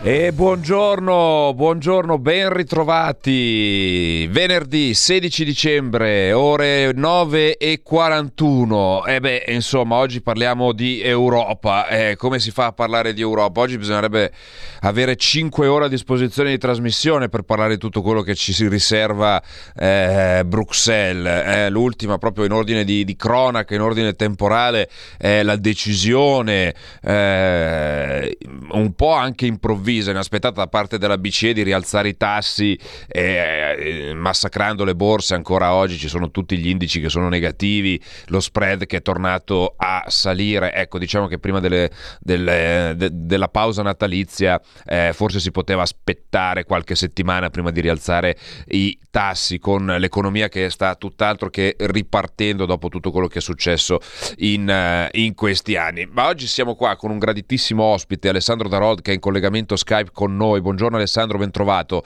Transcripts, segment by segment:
E buongiorno, buongiorno, ben ritrovati. Venerdì 16 dicembre, ore 9 e 41. E beh, insomma, oggi parliamo di Europa. Eh, come si fa a parlare di Europa? Oggi bisognerebbe avere 5 ore a disposizione di trasmissione per parlare di tutto quello che ci si riserva eh, Bruxelles. Eh, l'ultima, proprio in ordine di, di, cronaca, in ordine temporale, è la decisione eh, un po' anche improvvisata improvvisa, inaspettata da parte della BCE di rialzare i tassi, eh, massacrando le borse. Ancora oggi ci sono tutti gli indici che sono negativi, lo spread che è tornato a salire. Ecco, diciamo che prima delle, delle, de, della pausa natalizia eh, forse si poteva aspettare qualche settimana prima di rialzare i tassi con l'economia che sta tutt'altro che ripartendo dopo tutto quello che è successo in, uh, in questi anni. Ma oggi siamo qua con un graditissimo ospite, Alessandro Darod, che è in collegamento Skype con noi. Buongiorno Alessandro, ben trovato.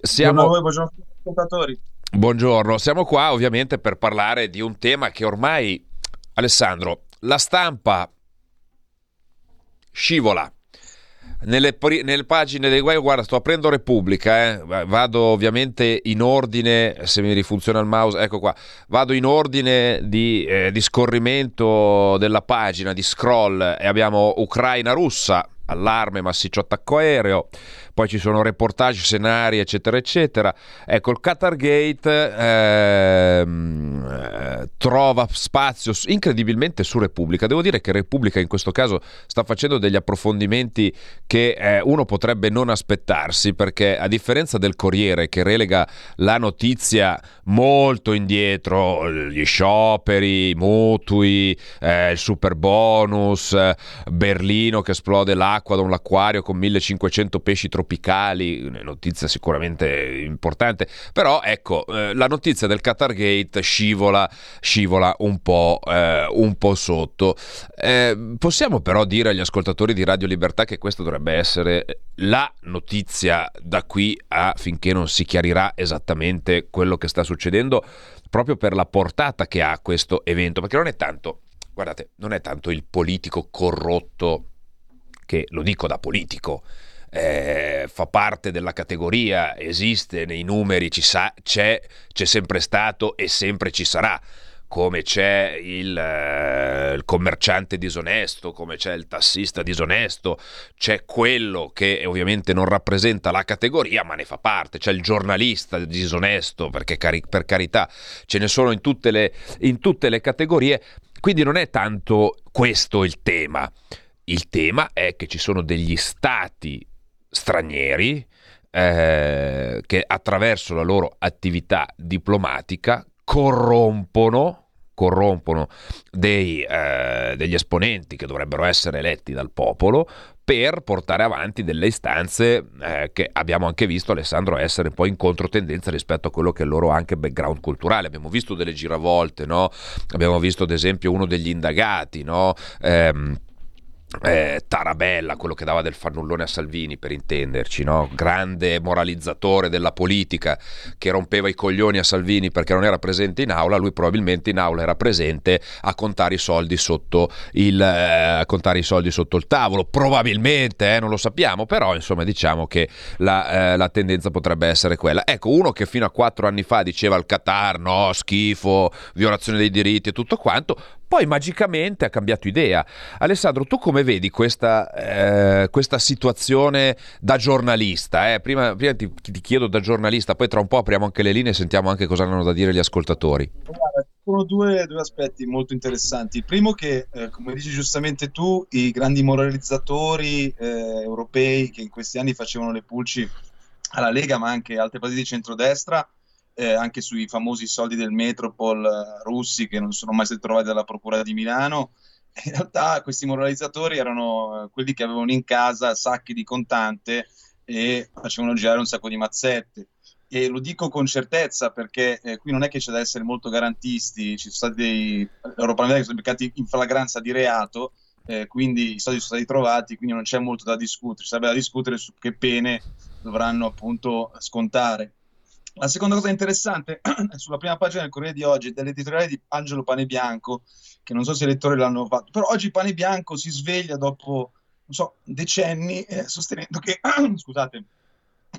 Siamo... Buongiorno a voi, buongiorno ascoltatori. Buongiorno, siamo qua ovviamente per parlare di un tema che ormai, Alessandro, la stampa scivola. Nelle, nelle, pagine dei guai, guarda, sto aprendo Repubblica, eh. vado ovviamente in ordine, se mi rifunziona il mouse, ecco qua, vado in ordine di, eh, di scorrimento della pagina, di scroll, e abbiamo Ucraina-Russa, allarme, massiccio attacco aereo, poi ci sono reportage, scenari, eccetera, eccetera. Ecco, il Qatar Gate ehm, eh, trova spazio incredibilmente su Repubblica. Devo dire che Repubblica in questo caso sta facendo degli approfondimenti che eh, uno potrebbe non aspettarsi, perché a differenza del Corriere che relega la notizia molto indietro, gli scioperi, i mutui, eh, il super bonus, Berlino che esplode l'acqua da un acquario con 1500 pesci tropicali tropicali, notizia sicuramente importante, però ecco, eh, la notizia del Qatar Gate scivola, scivola un, po', eh, un po' sotto. Eh, possiamo però dire agli ascoltatori di Radio Libertà che questa dovrebbe essere la notizia da qui a finché non si chiarirà esattamente quello che sta succedendo, proprio per la portata che ha questo evento, perché non è tanto, guardate, non è tanto il politico corrotto che lo dico da politico, eh, fa parte della categoria, esiste nei numeri, ci sa, c'è, c'è sempre stato e sempre ci sarà come c'è il, eh, il, commerciante disonesto, come c'è il tassista disonesto, c'è quello che ovviamente non rappresenta la categoria ma ne fa parte, c'è il giornalista disonesto, perché cari- per carità ce ne sono in tutte, le, in tutte le categorie, quindi non è tanto questo il tema. Il tema è che ci sono degli stati stranieri eh, che attraverso la loro attività diplomatica corrompono corrompono dei, eh, degli esponenti che dovrebbero essere eletti dal popolo per portare avanti delle istanze eh, che abbiamo anche visto Alessandro essere un po' in controtendenza rispetto a quello che è il loro anche background culturale. Abbiamo visto delle giravolte, no? abbiamo visto ad esempio uno degli indagati, no? ehm, eh, Tarabella, quello che dava del fannullone a Salvini per intenderci, no? grande moralizzatore della politica che rompeva i coglioni a Salvini perché non era presente in aula, lui probabilmente in aula era presente a contare i soldi sotto il, eh, i soldi sotto il tavolo, probabilmente, eh, non lo sappiamo, però insomma diciamo che la, eh, la, tendenza potrebbe essere quella. Ecco, uno che fino a quattro anni fa diceva al Qatar no, schifo, violazione dei diritti e tutto quanto, poi magicamente ha cambiato idea. Alessandro, tu come vedi questa, eh, questa situazione da giornalista? Eh? Prima, prima ti, ti, chiedo da giornalista, poi tra un po' apriamo anche le linee e sentiamo anche cosa hanno da dire gli ascoltatori. Sono due, due, aspetti molto interessanti. Il primo che, eh, come dici giustamente tu, i grandi moralizzatori eh, europei che in questi anni facevano le pulci alla Lega, ma anche altre partiti di centrodestra, eh, anche sui famosi soldi del Metropol eh, russi che non sono mai stati trovati dalla Procura di Milano. In realtà questi moralizzatori erano eh, quelli che avevano in casa sacchi di contante e facevano girare un sacco di mazzette. e lo dico con certezza perché eh, qui non è che c'è da essere molto garantisti, ci sono stati dei europarlamentari che sono beccati in flagranza di reato, eh, quindi i soldi sono stati trovati, quindi non c'è molto da discutere, ci sarebbe da discutere su che pene dovranno appunto scontare. La seconda cosa interessante è sulla prima pagina del Corriere di oggi dell'editoriale di Angelo Panebianco, che non so se i lettori l'hanno fatto, però oggi Panebianco si sveglia dopo, so, decenni eh, sostenendo che, scusate,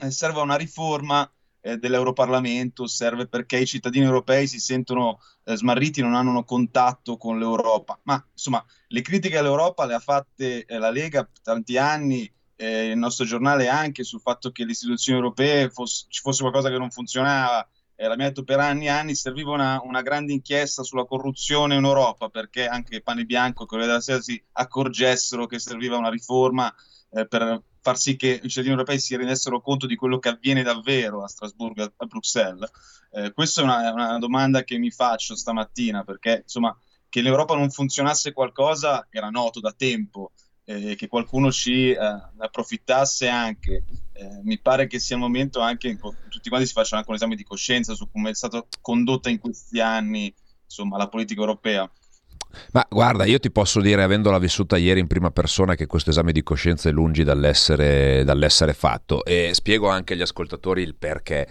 eh, serve una riforma eh, dell'Europarlamento, serve perché i cittadini europei si sentono eh, smarriti, non hanno contatto con l'Europa. Ma insomma, le critiche all'Europa le ha fatte eh, la Lega tanti anni, eh, il nostro giornale anche sul fatto che le istituzioni europee fosse, ci fosse qualcosa che non funzionava. Eh, l'abbiamo detto per anni e anni, serviva una, una, grande inchiesta sulla corruzione in Europa perché anche Pane Bianco e Corriere della Sera si accorgessero che serviva una riforma eh, per far sì che i cittadini europei si rendessero conto di quello che avviene davvero a Strasburgo e a Bruxelles? Eh, questa è una, una, domanda che mi faccio stamattina, perché insomma, che l'Europa non funzionasse qualcosa era noto da tempo, eh, che qualcuno ci eh, approfittasse anche. Eh, mi pare che sia il momento anche che tutti quanti si facciano anche un esame di coscienza su come è stata condotta in questi anni insomma, la politica europea. Ma guarda, io ti posso dire, avendola vissuta ieri in prima persona, che questo esame di coscienza è lungi dall'essere, dall'essere fatto e spiego anche agli ascoltatori il perché.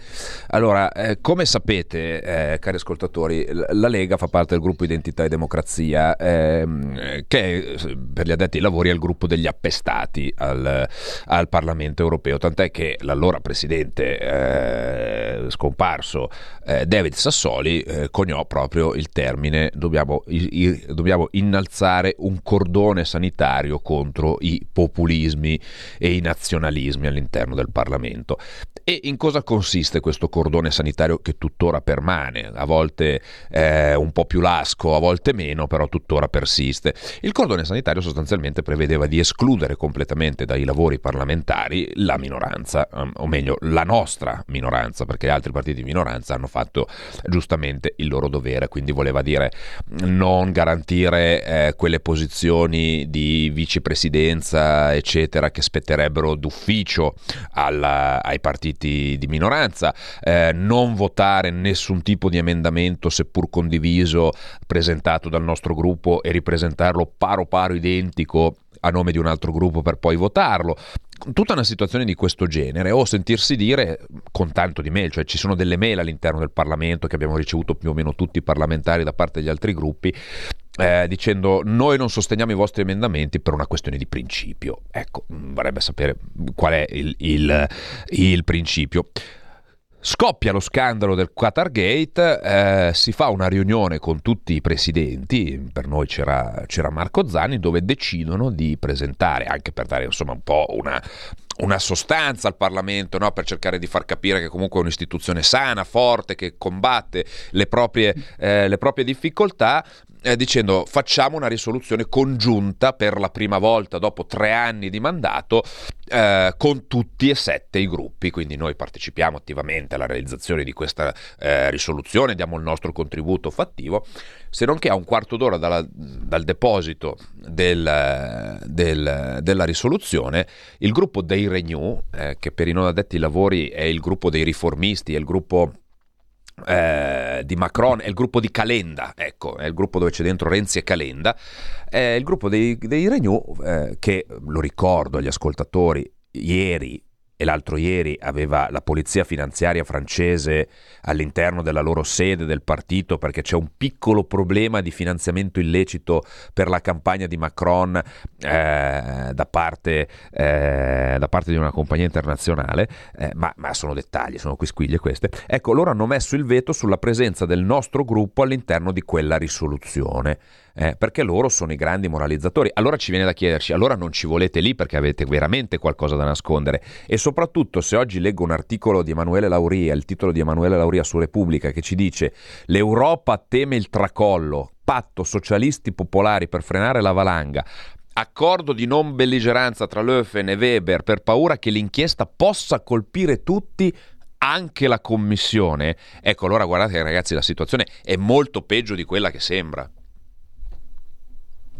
Allora, eh, come sapete, eh, cari ascoltatori, la Lega fa parte del gruppo Identità e Democrazia, eh, che per gli addetti ai lavori è il gruppo degli appestati al, al Parlamento europeo, tant'è che l'allora presidente eh, scomparso eh, David Sassoli eh, coniò proprio il termine dobbiamo... I, i, dobbiamo innalzare un cordone sanitario contro i populismi e i nazionalismi all'interno del Parlamento. E in cosa consiste questo cordone sanitario che tuttora permane? A volte eh, un po' più lasco, a volte meno, però tuttora persiste. Il cordone sanitario sostanzialmente prevedeva di escludere completamente dai lavori parlamentari la minoranza, ehm, o meglio la nostra minoranza, perché gli altri partiti di minoranza hanno fatto giustamente il loro dovere, quindi voleva dire non garantire eh, quelle posizioni di vicepresidenza, eccetera, che spetterebbero d'ufficio alla, ai partiti partiti di minoranza, eh, non votare nessun tipo di emendamento seppur condiviso presentato dal nostro gruppo e ripresentarlo paro paro identico a nome di un altro gruppo per poi votarlo. Tutta una situazione di questo genere, o sentirsi dire con tanto di mail, cioè ci sono delle mail all'interno del Parlamento che abbiamo ricevuto più o meno tutti i parlamentari da parte degli altri gruppi, eh, dicendo noi non sosteniamo i vostri emendamenti per una questione di principio. Ecco, mm, vorrebbe sapere qual è il, il, il principio. Scoppia lo scandalo del Qatargate, eh, si fa una riunione con tutti i presidenti, per noi c'era, c'era, Marco Zanni, dove decidono di presentare, anche per dare insomma un po' una, una sostanza al Parlamento no? per cercare di far capire che comunque è un'istituzione sana, forte, che combatte le proprie, eh, le proprie difficoltà, eh, dicendo facciamo una risoluzione congiunta per la prima volta dopo tre anni di mandato eh, con tutti e sette i gruppi, quindi noi partecipiamo attivamente alla realizzazione di questa eh, risoluzione, diamo il nostro contributo fattivo, se non che a un quarto d'ora dalla, dal deposito del, del, della risoluzione il gruppo dei Renew, eh, che per i non addetti ai lavori è il gruppo dei riformisti, è il gruppo eh, di Macron, è il gruppo di Calenda, ecco, è il gruppo dove c'è dentro Renzi e Calenda, è il gruppo dei, dei Renew eh, che, lo ricordo agli ascoltatori, ieri e l'altro ieri aveva la polizia finanziaria francese all'interno della loro sede del partito perché c'è un piccolo problema di finanziamento illecito per la campagna di Macron eh, da, parte, eh, da, parte, di una compagnia internazionale, eh, ma, ma, sono dettagli, sono quisquiglie queste. Ecco, loro hanno messo il veto sulla presenza del nostro gruppo all'interno di quella risoluzione eh, perché loro sono i grandi moralizzatori. Allora ci viene da chiederci, allora non ci volete lì perché avete veramente qualcosa da nascondere? E soprattutto se oggi leggo un articolo di Emanuele Lauria, il titolo di Emanuele Lauria su Repubblica, che ci dice l'Europa teme il tracollo, patto socialisti popolari per frenare la valanga, accordo di non belligeranza tra Löfven e Weber per paura che l'inchiesta possa colpire tutti, anche la commissione. Ecco, allora guardate ragazzi, la situazione è molto peggio di quella che sembra.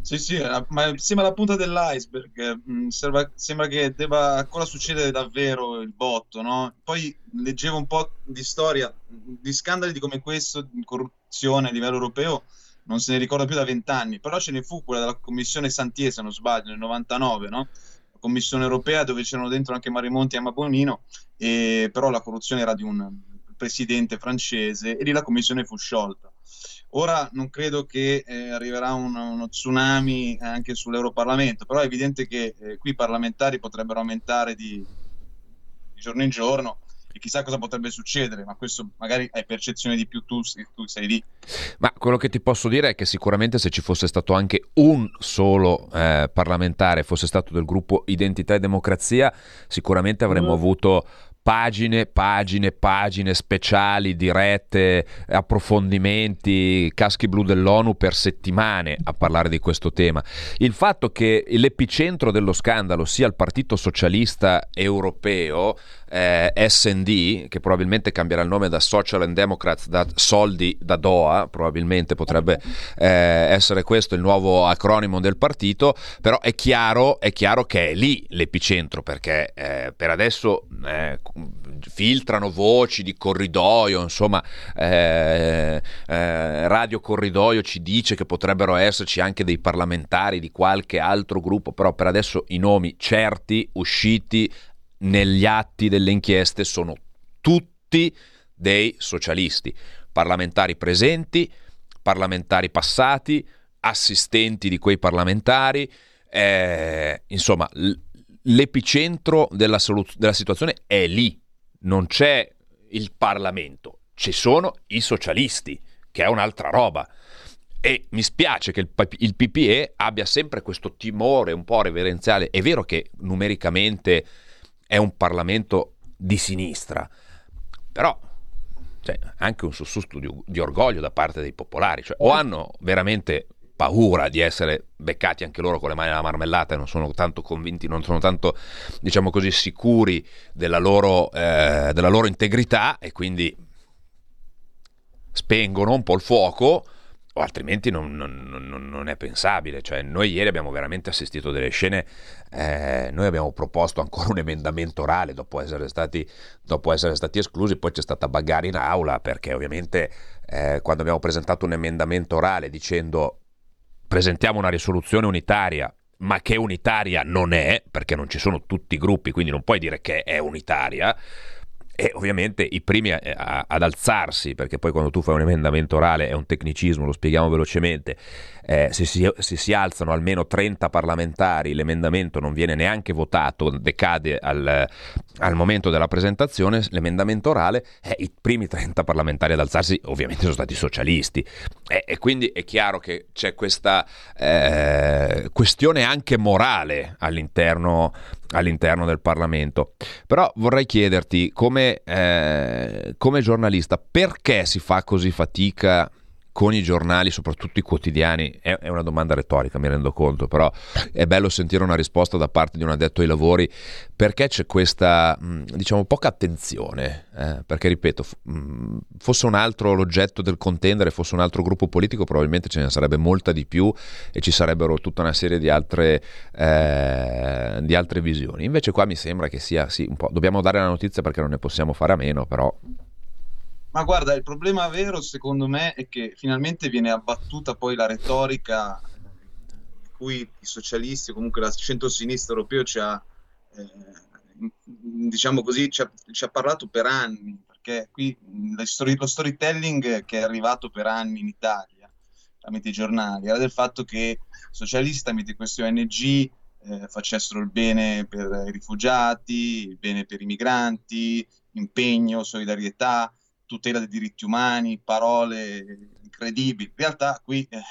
Sì, sì, ma sembra la punta dell'iceberg, mm, sembra, sembra, che debba ancora succedere davvero il botto, no? Poi leggevo un po' di storia, di scandali come questo, di corruzione a livello europeo, non se ne ricorda più da vent'anni, però ce ne fu quella della commissione Santier, se non sbaglio, nel 99, no? La commissione europea dove c'erano dentro anche Marimonti e Emma Bonino, e però la corruzione era di un presidente francese e lì la commissione fu sciolta. Ora non credo che eh, arriverà un, uno tsunami anche sull'Europarlamento, però è evidente che eh, qui i parlamentari potrebbero aumentare di, di, giorno in giorno e chissà cosa potrebbe succedere, ma questo magari hai percezione di più tu se tu sei lì. Ma quello che ti posso dire è che sicuramente se ci fosse stato anche un solo eh, parlamentare, fosse stato del gruppo Identità e Democrazia, sicuramente avremmo mm. avuto pagine, pagine, pagine speciali, dirette, approfondimenti, caschi blu dell'ONU per settimane a parlare di questo tema. Il fatto che l'epicentro dello scandalo sia il Partito Socialista Europeo eh, SD, che probabilmente cambierà il nome da Social and Democrats, da soldi da Doha, probabilmente potrebbe eh, essere questo il nuovo acronimo del partito, però è chiaro, è chiaro che è lì l'epicentro, perché eh, per adesso eh, filtrano voci di corridoio, insomma, eh, eh, Radio Corridoio ci dice che potrebbero esserci anche dei parlamentari di qualche altro gruppo, però per adesso i nomi certi, usciti, negli atti delle inchieste sono tutti dei socialisti, parlamentari presenti, parlamentari passati, assistenti di quei parlamentari, eh, insomma l'epicentro della, soluz- della situazione è lì, non c'è il Parlamento, ci sono i socialisti, che è un'altra roba. E mi spiace che il PPE abbia sempre questo timore un po' reverenziale. È vero che numericamente è un Parlamento di sinistra, però cioè, anche un sussulto di, di, orgoglio da parte dei popolari, cioè, o hanno veramente paura di essere beccati anche loro con le mani alla marmellata e non sono tanto convinti, non sono tanto, diciamo così, sicuri della loro, eh, della loro integrità e quindi spengono un po' il fuoco o altrimenti non, non, non, è pensabile. Cioè, noi ieri abbiamo veramente assistito delle scene, eh, noi abbiamo proposto ancora un emendamento orale dopo essere stati, dopo essere stati esclusi, poi c'è stata bagarre in aula perché ovviamente eh, quando abbiamo presentato un emendamento orale dicendo presentiamo una risoluzione unitaria ma che unitaria non è, perché non ci sono tutti i gruppi, quindi non puoi dire che è unitaria, e ovviamente i primi a, a, ad alzarsi, perché poi quando tu fai un emendamento orale è un tecnicismo, lo spieghiamo velocemente, eh, se, si, se, si, alzano almeno 30 parlamentari, l'emendamento non viene neanche votato, decade al, al momento della presentazione, l'emendamento orale, eh, i primi 30 parlamentari ad alzarsi ovviamente sono stati socialisti. Eh, e quindi è chiaro che c'è questa eh, questione anche morale all'interno, all'interno, del Parlamento. Però vorrei chiederti, come, eh, come giornalista, perché si fa così fatica? Con i giornali, soprattutto i quotidiani? È, è, una domanda retorica, mi rendo conto, però è bello sentire una risposta da parte di un addetto ai lavori perché c'è questa, diciamo, poca attenzione. Eh? Perché, ripeto, fosse un altro l'oggetto del contendere, fosse un altro gruppo politico, probabilmente ce ne sarebbe molta di più e ci sarebbero tutta una serie di altre, eh, di altre visioni. Invece qua mi sembra che sia, sì, un po', dobbiamo dare la notizia perché non ne possiamo fare a meno, però ma guarda, il problema vero secondo me è che finalmente viene abbattuta poi la retorica di cui i socialisti comunque la centro-sinistra europeo ci ha, eh, diciamo così, ci ha, ci ha, parlato per anni, perché qui story, lo storytelling che è arrivato per anni in Italia tramite i giornali era del fatto che socialisti tramite queste ONG eh, facessero il bene per i rifugiati, il bene per i migranti, impegno, solidarietà tutela dei diritti umani, parole incredibili. In realtà qui eh,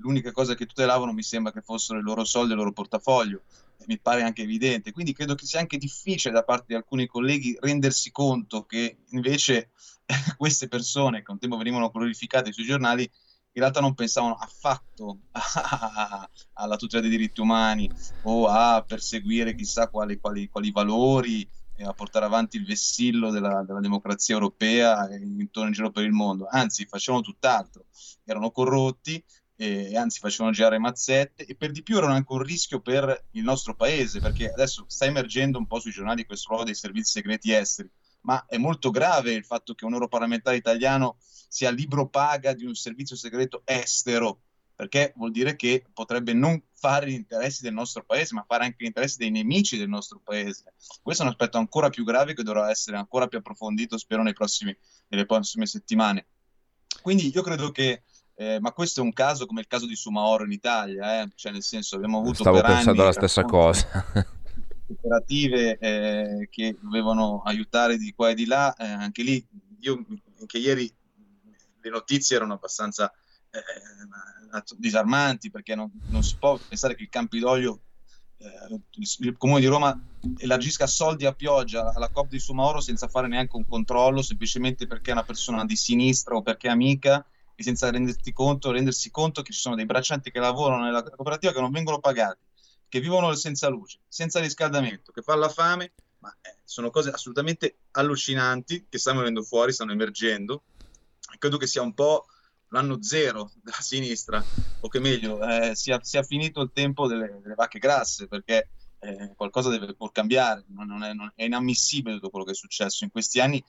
l'unica cosa che tutelavano mi sembra che fossero i loro soldi, il loro portafoglio, e mi pare anche evidente. Quindi credo che sia anche difficile da parte di alcuni colleghi rendersi conto che invece queste persone che un tempo venivano glorificate sui giornali in realtà non pensavano affatto alla tutela dei diritti umani o a perseguire chissà quali, quali, quali valori a portare avanti il vessillo della, della democrazia europea intorno in giro per il mondo, anzi facevano tutt'altro, erano corrotti e anzi facevano girare mazzette e per di più erano anche un rischio per il nostro paese perché adesso sta emergendo un po' sui giornali questo ruolo dei servizi segreti esteri. Ma è molto grave il fatto che un europarlamentare italiano sia libro paga di un servizio segreto estero perché vuol dire che potrebbe non fare gli interessi del nostro paese, ma fare anche gli interessi dei nemici del nostro paese. Questo è un aspetto ancora più grave che dovrà essere ancora più approfondito, spero, prossimi, nelle prossime settimane. Quindi io credo che eh, ma questo è un caso come il caso di Sumaoro in Italia, eh? cioè nel senso abbiamo avuto Stavo pensando alla stessa cosa. Operative eh, che dovevano aiutare di qua e di là, eh, anche lì io anche ieri le notizie erano abbastanza eh, disarmanti perché non, non, si può pensare che il Campidoglio eh, il comune di Roma elargisca soldi a pioggia alla COP di Sumaoro senza fare neanche un controllo semplicemente perché è una persona di sinistra o perché è amica e senza conto, rendersi conto che ci sono dei braccianti che lavorano nella cooperativa che non vengono pagati, che vivono senza luce, senza riscaldamento, che fanno la fame, ma eh, sono cose assolutamente allucinanti che stanno venendo fuori, stanno emergendo. Credo che sia un po' l'anno zero della sinistra, o che meglio, eh, sia, sia, finito il tempo delle, delle vacche grasse, perché eh, qualcosa deve pur cambiare, non è, non è, inammissibile tutto quello che è successo in questi anni,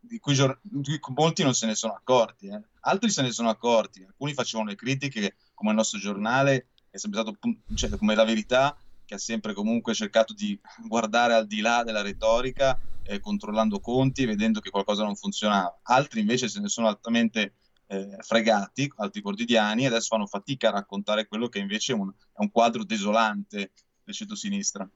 di cui, di cui molti non se ne sono accorti, eh. altri se ne sono accorti, alcuni facevano le critiche, come il nostro giornale, è sempre stato cioè, come la verità, che ha sempre comunque cercato di guardare al di là della retorica, eh, controllando conti vedendo che qualcosa non funzionava. Altri invece se ne sono altamente eh, fregati, altri quotidiani, adesso fanno fatica a raccontare quello che invece è un, è un quadro desolante del centro-sinistra.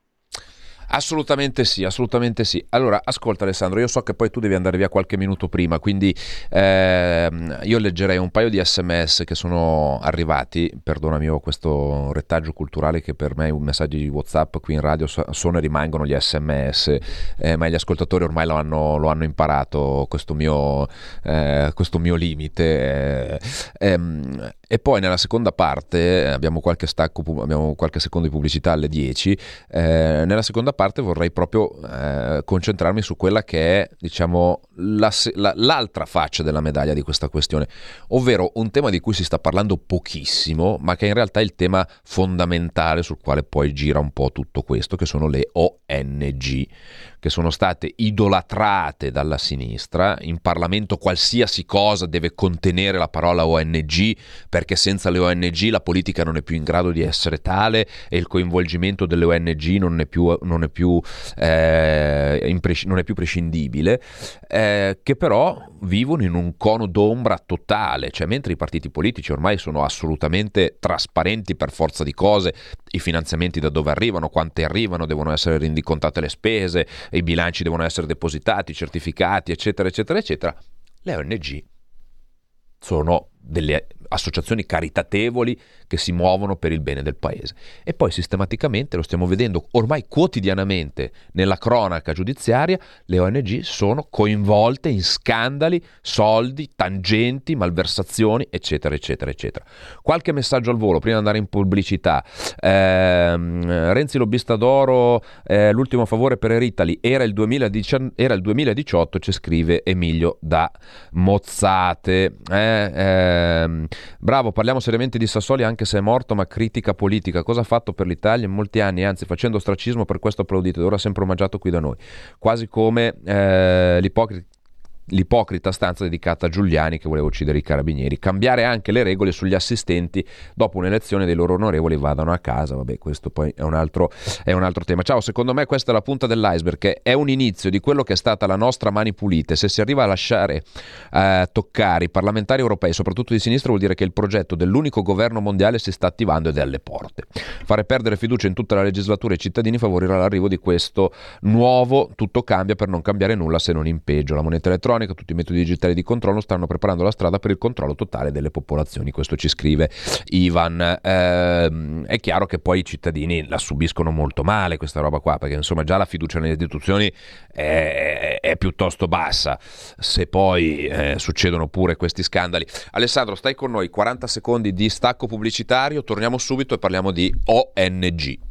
Assolutamente sì, assolutamente sì. Allora, ascolta Alessandro, io so che poi tu devi andare via qualche minuto prima, quindi ehm, io leggerei un paio di sms che sono arrivati, perdonami ho questo retaggio culturale che per me un messaggio di Whatsapp qui in radio sono e rimangono gli sms, eh, ma gli ascoltatori ormai lo hanno, lo hanno imparato, questo mio, eh, questo mio limite. Eh, ehm, e poi nella seconda parte abbiamo qualche, stacco, abbiamo qualche secondo di pubblicità alle 10, eh, nella seconda parte vorrei proprio eh, concentrarmi su quella che è diciamo la, la, l'altra faccia della medaglia di questa questione, ovvero un tema di cui si sta parlando pochissimo, ma che in realtà è il tema fondamentale sul quale poi gira un po' tutto questo, che sono le ONG che sono state idolatrate dalla sinistra. In Parlamento qualsiasi cosa deve contenere la parola ONG perché senza le ONG la politica non è più in grado di essere tale e il coinvolgimento delle ONG non è più, non è più, eh, impres- non è più prescindibile, eh, che però vivono in un cono d'ombra totale, cioè mentre i partiti politici ormai sono assolutamente trasparenti per forza di cose, i finanziamenti da dove arrivano, quante arrivano, devono essere rendicontate le spese, i bilanci devono essere depositati, certificati, eccetera, eccetera, eccetera, le ONG sono delle associazioni caritatevoli che si muovono per il bene del paese. E poi sistematicamente, lo stiamo vedendo ormai quotidianamente nella cronaca giudiziaria, le ONG sono coinvolte in scandali, soldi, tangenti, malversazioni, eccetera, eccetera, eccetera. Qualche messaggio al volo prima di andare in pubblicità. Eh, Renzi Lobbista d'Oro, eh, l'ultimo favore per Eritali, era il, 2018, era il 2018 ci scrive Emilio da Mozzate. Eh, ehm, bravo, parliamo seriamente di Sassoli anche se è morto, ma critica politica. Cosa ha fatto per l'Italia in molti anni, anzi facendo ostracismo per questo applaudito ed ora sempre omaggiato qui da noi. Quasi come eh, l'ipocrita l'ipocrita stanza dedicata a Giuliani che voleva uccidere i carabinieri. Cambiare anche le regole sugli assistenti dopo un'elezione dei loro onorevoli vadano a casa. Vabbè, questo poi è un altro, è un altro tema. Ciao, secondo me questa è la punta dell'iceberg, che è un inizio di quello che è stata la nostra mani pulite. Se si arriva a lasciare eh, toccare i parlamentari europei, soprattutto di sinistra, vuol dire che il progetto dell'unico governo mondiale si sta attivando ed è alle porte. Fare perdere fiducia in tutta la legislatura ai cittadini favorirà l'arrivo di questo nuovo tutto cambia per non cambiare nulla se non in peggio. La moneta elettronica elettronica, tutti i metodi digitali di controllo stanno preparando la strada per il controllo totale delle popolazioni. Questo ci scrive Ivan. Eh, è chiaro che poi i cittadini la subiscono molto male questa roba qua, perché insomma già la fiducia nelle istituzioni è, è piuttosto bassa. Se poi eh, succedono pure questi scandali. Alessandro, stai con noi, 40 secondi di stacco pubblicitario, torniamo subito e parliamo di ONG.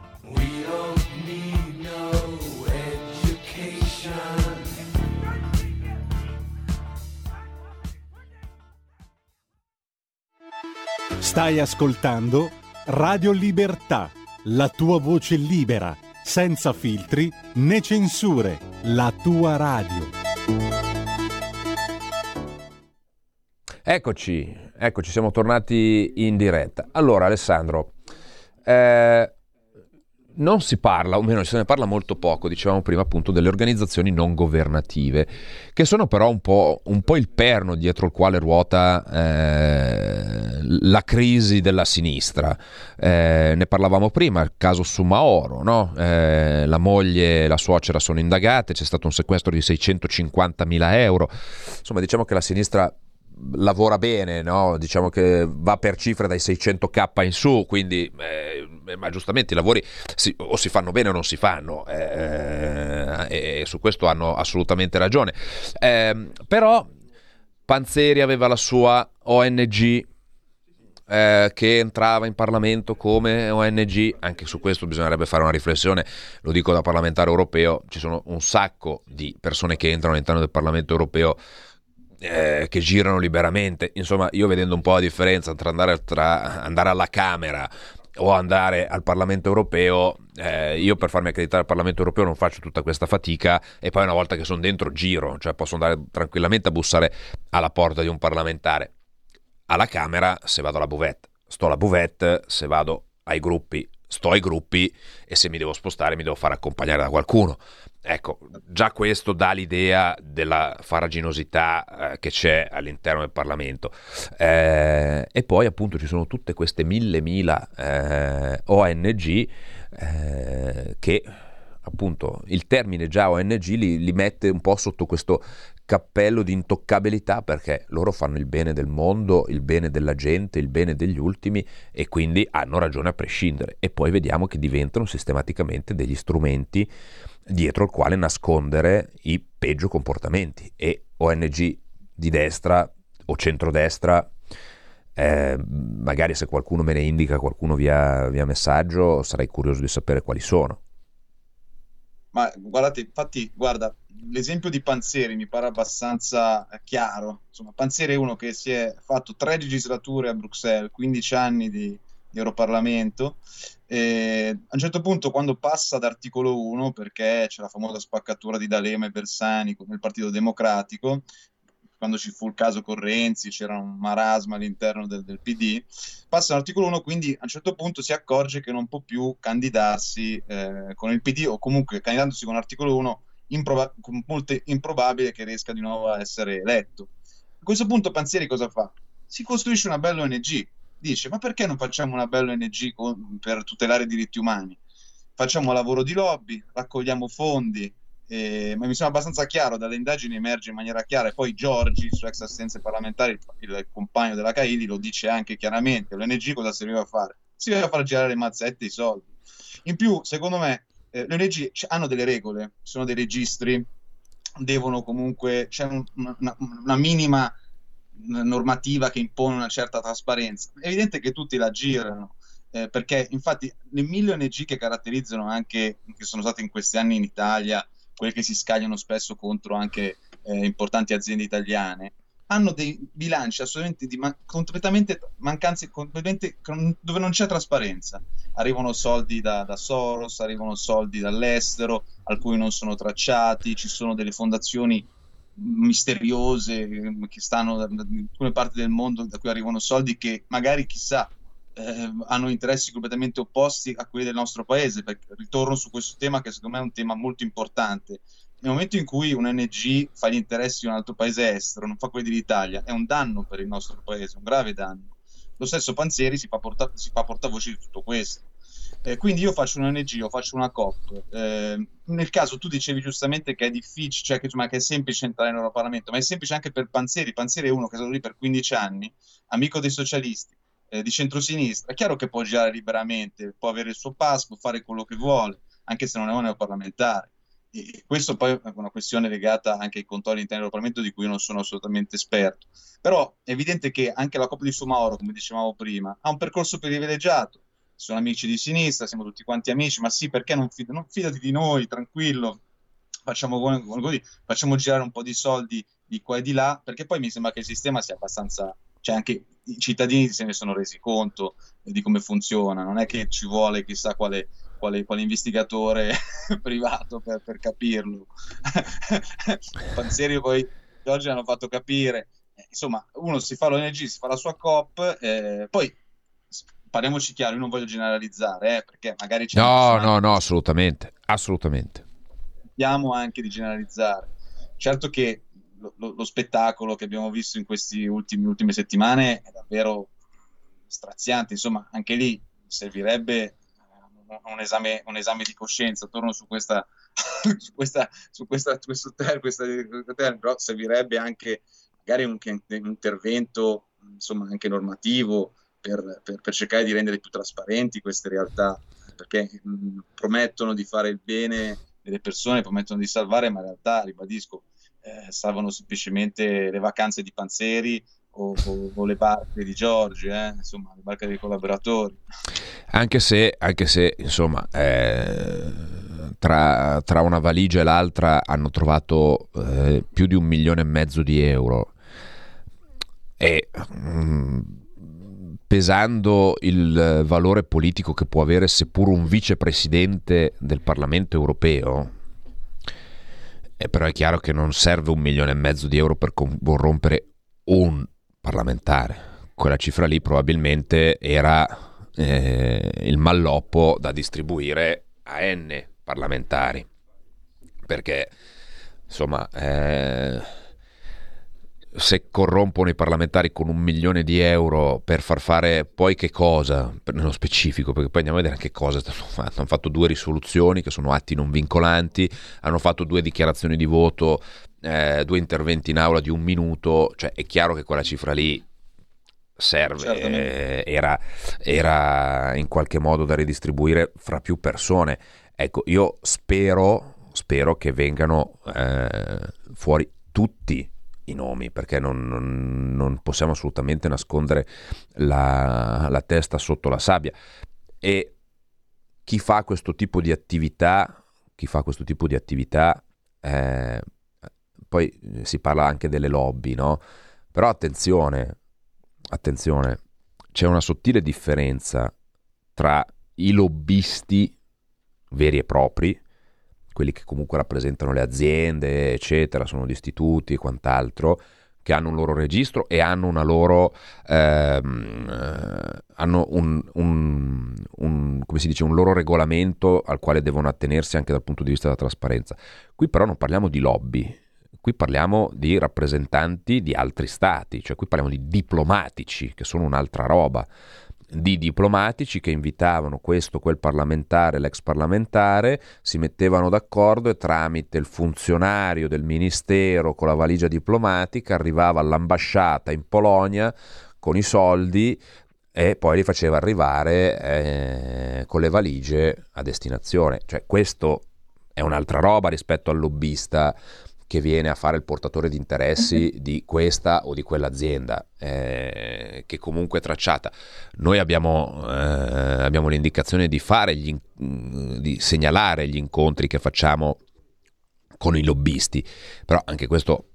Stai ascoltando Radio Libertà, la tua voce libera, senza filtri né censure, la tua radio. Eccoci, eccoci, siamo tornati in diretta. Allora, Alessandro, eh, non si parla, o meno se ne parla molto poco, dicevamo prima appunto, delle organizzazioni non governative, che sono però un po', un po il perno dietro il quale ruota eh, la crisi della sinistra. Eh, ne parlavamo prima, il caso Sumaoro, no? eh, la moglie e la suocera sono indagate, c'è stato un sequestro di 650 mila euro, insomma diciamo che la sinistra lavora bene, no? diciamo che va per cifre dai 600k in su, quindi eh, ma giustamente i lavori si, o si fanno bene o non si fanno, eh, e su questo hanno assolutamente ragione. Eh, però Panzeri aveva la sua ONG eh, che entrava in Parlamento come ONG, anche su questo bisognerebbe fare una riflessione, lo dico da parlamentare europeo, ci sono un sacco di persone che entrano all'interno del Parlamento europeo eh, che girano liberamente. Insomma, io vedendo un po' la differenza tra andare, tra andare alla Camera o andare al Parlamento europeo, eh, io per farmi accreditare al Parlamento europeo non faccio tutta questa fatica e poi una volta che sono dentro giro, cioè posso andare tranquillamente a bussare alla porta di un parlamentare. Alla Camera se vado alla buvette, sto alla buvette, se vado ai gruppi, sto ai gruppi e se mi devo spostare mi devo fare accompagnare da qualcuno. Ecco, già questo dà l'idea della faraginosità eh, che c'è all'interno del Parlamento. Eh, e poi appunto ci sono tutte queste mille mila eh, ONG eh, che appunto il termine già ONG li, li, mette un po' sotto questo cappello di intoccabilità perché loro fanno il bene del mondo, il bene della gente, il bene degli ultimi e quindi hanno ragione a prescindere. E poi vediamo che diventano sistematicamente degli strumenti dietro il quale nascondere i peggio comportamenti e ONG di destra o centrodestra eh, magari se qualcuno me ne indica qualcuno via, via messaggio sarei curioso di sapere quali sono ma guardate infatti guarda l'esempio di Panzeri mi pare abbastanza chiaro. Insomma Panzeri è uno che si è fatto tre legislature a Bruxelles 15 anni di, di Europarlamento e a un certo punto, quando passa ad articolo 1, perché c'è la famosa spaccatura di D'Alema e Bersani nel Partito Democratico, quando ci fu il caso Correnzi, c'era un marasma all'interno del, del PD, passa all'articolo 1, quindi a un certo punto si accorge che non può più candidarsi eh, con il PD o comunque candidandosi con l'articolo 1 improba- molto improbabile che riesca di nuovo a essere eletto. A questo punto Panzieri cosa fa? Si costruisce una bella ONG, dice ma perché non facciamo una bella ONG con, per tutelare i diritti umani? Facciamo lavoro di lobby, raccogliamo fondi, eh, ma mi sembra abbastanza chiaro, dalle indagini emerge in maniera chiara e poi Giorgi, il suo ex assistente parlamentare, il, il compagno della Caili, lo dice anche chiaramente, l'ONG cosa serviva a fare? Serviva a far girare le mazzette i soldi. In più, secondo me, eh, le ONG hanno delle regole, sono dei registri, devono comunque, c'è un, una, una minima normativa che impone una certa trasparenza. È evidente che tutti la girano, eh, perché infatti le mille ONG che caratterizzano anche, che sono state in questi anni in Italia, quelle che si scagliano spesso contro anche eh, importanti aziende italiane, hanno dei bilanci assolutamente di man- completamente mancanze, completamente, dove non c'è trasparenza. Arrivano soldi da, da, Soros, arrivano soldi dall'estero, alcuni non sono tracciati, ci sono delle fondazioni misteriose che stanno da, alcune parti del mondo da cui arrivano soldi che magari chissà eh, hanno interessi completamente opposti a quelli del nostro paese perché ritorno su questo tema che secondo me è un tema molto importante nel momento in cui un ONG fa gli interessi di un altro paese estero non fa quelli dell'Italia è un danno per il nostro paese un grave danno lo stesso Panzeri si fa, porta- si fa portavoce di tutto questo Eh, quindi io faccio un ONG, io faccio una COP. Eh, nel caso tu dicevi giustamente che è difficile, cioè che, insomma, che è semplice entrare loro Parlamento, ma è semplice anche per Panzeri. Panzeri è uno che è stato lì per 15 anni, amico dei socialisti, eh, di centrosinistra. È chiaro che può girare liberamente, può avere il suo pass, può fare quello che vuole, anche se non è un neoparlamentare. E questo poi è una questione legata anche ai controlli interni del Parlamento di cui non sono assolutamente esperto. Però è evidente che anche la Coppa di Sumaoro, come dicevamo prima, ha un percorso privilegiato sono amici di sinistra, siamo tutti quanti amici, ma sì, perché non, fid- non fidati di noi, tranquillo, facciamo così, facciamo girare un po' di soldi di qua e di là, perché poi mi sembra che il sistema sia abbastanza, cioè anche i cittadini se ne sono resi conto di come funziona, non è che ci vuole chissà quale, quale, quale investigatore privato per, per capirlo. Panzeri poi oggi hanno fatto capire, insomma, uno si fa l'ONG, si fa la sua COP, eh, poi parliamoci chiaro, io non voglio generalizzare, eh, perché magari c'è... No, no, no, assolutamente, assolutamente. Cerchiamo anche di generalizzare. Certo che lo, lo, lo spettacolo che abbiamo visto in queste ultime settimane è davvero straziante, insomma, anche lì servirebbe eh, un esame, un esame di coscienza, torno su questa, su questa, su questa, questo ter, questa, ter, però servirebbe anche magari un, un intervento insomma anche normativo per, per, per, cercare di rendere più trasparenti queste realtà, perché mh, promettono di fare il bene delle persone, promettono di salvare, ma in realtà, ribadisco, eh, salvano semplicemente le vacanze di Panzeri o, o, o le barche di Giorgi, eh? insomma, le barche dei collaboratori. Anche se, anche se insomma, eh, tra, tra, una valigia e l'altra hanno trovato eh, più di un milione e mezzo di euro. E mh, mm, pesando il valore politico che può avere seppur un vicepresidente del Parlamento europeo, eh, però è chiaro che non serve un milione e mezzo di euro per corrompere un parlamentare. Quella cifra lì probabilmente era eh, il malloppo da distribuire a N parlamentari. Perché, insomma... Eh, se corrompono i parlamentari con un milione di euro per far fare poi che cosa, nello specifico, perché poi andiamo a vedere che cosa hanno fatto. Hanno fatto due risoluzioni che sono atti non vincolanti, hanno fatto due dichiarazioni di voto, eh, due interventi in aula di un minuto, cioè è chiaro che quella cifra lì serve, eh, era, era in qualche modo da ridistribuire fra più persone. Ecco, io spero, spero che vengano eh, fuori tutti i nomi perché non, non, non possiamo assolutamente nascondere la, la, testa sotto la sabbia e chi fa questo tipo di attività chi fa questo tipo di attività eh, poi si parla anche delle lobby no? però attenzione attenzione c'è una sottile differenza tra i lobbisti veri e propri quelli che comunque rappresentano le aziende, eccetera, sono gli istituti e quant'altro, che hanno un loro registro e hanno una loro ehm, eh, hanno un, un, un, come si dice, un loro regolamento al quale devono attenersi anche dal punto di vista della trasparenza. Qui però non parliamo di lobby, qui parliamo di rappresentanti di altri stati, cioè qui parliamo di diplomatici, che sono un'altra roba di diplomatici che invitavano questo, quel parlamentare, l'ex parlamentare, si mettevano d'accordo e tramite il funzionario del ministero con la valigia diplomatica arrivava all'ambasciata in Polonia con i soldi e poi li faceva arrivare eh, con le valigie a destinazione. Cioè questo è un'altra roba rispetto al lobbista che viene a fare il portatore di interessi di questa o di quell'azienda, eh, che comunque è tracciata. Noi abbiamo, eh, abbiamo l'indicazione di, fare gli, di segnalare gli incontri che facciamo con i lobbisti, però anche questo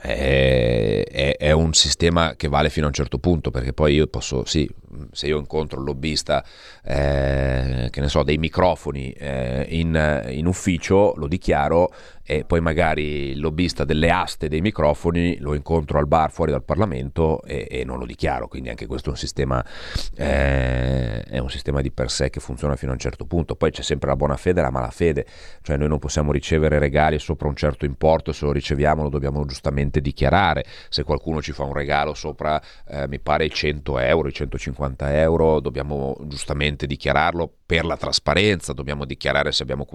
è, è, è, un sistema che vale fino a un certo punto perché poi io posso, sì, se io incontro un lobbista, eh, che ne so, dei microfoni eh, in, in, ufficio, lo dichiaro e poi magari il lobbista delle aste dei microfoni lo incontro al bar fuori dal Parlamento e, e non lo dichiaro, quindi anche questo è un, sistema, eh, è un sistema di per sé che funziona fino a un certo punto, poi c'è sempre la buona fede e la malafede, cioè noi non possiamo ricevere regali sopra un certo importo. Se lo riceviamo lo dobbiamo giustamente dichiarare, se qualcuno ci fa un regalo sopra, eh, mi pare, i 100 euro, i 150 50 euro, dobbiamo giustamente dichiararlo per la trasparenza, dobbiamo dichiarare se abbiamo,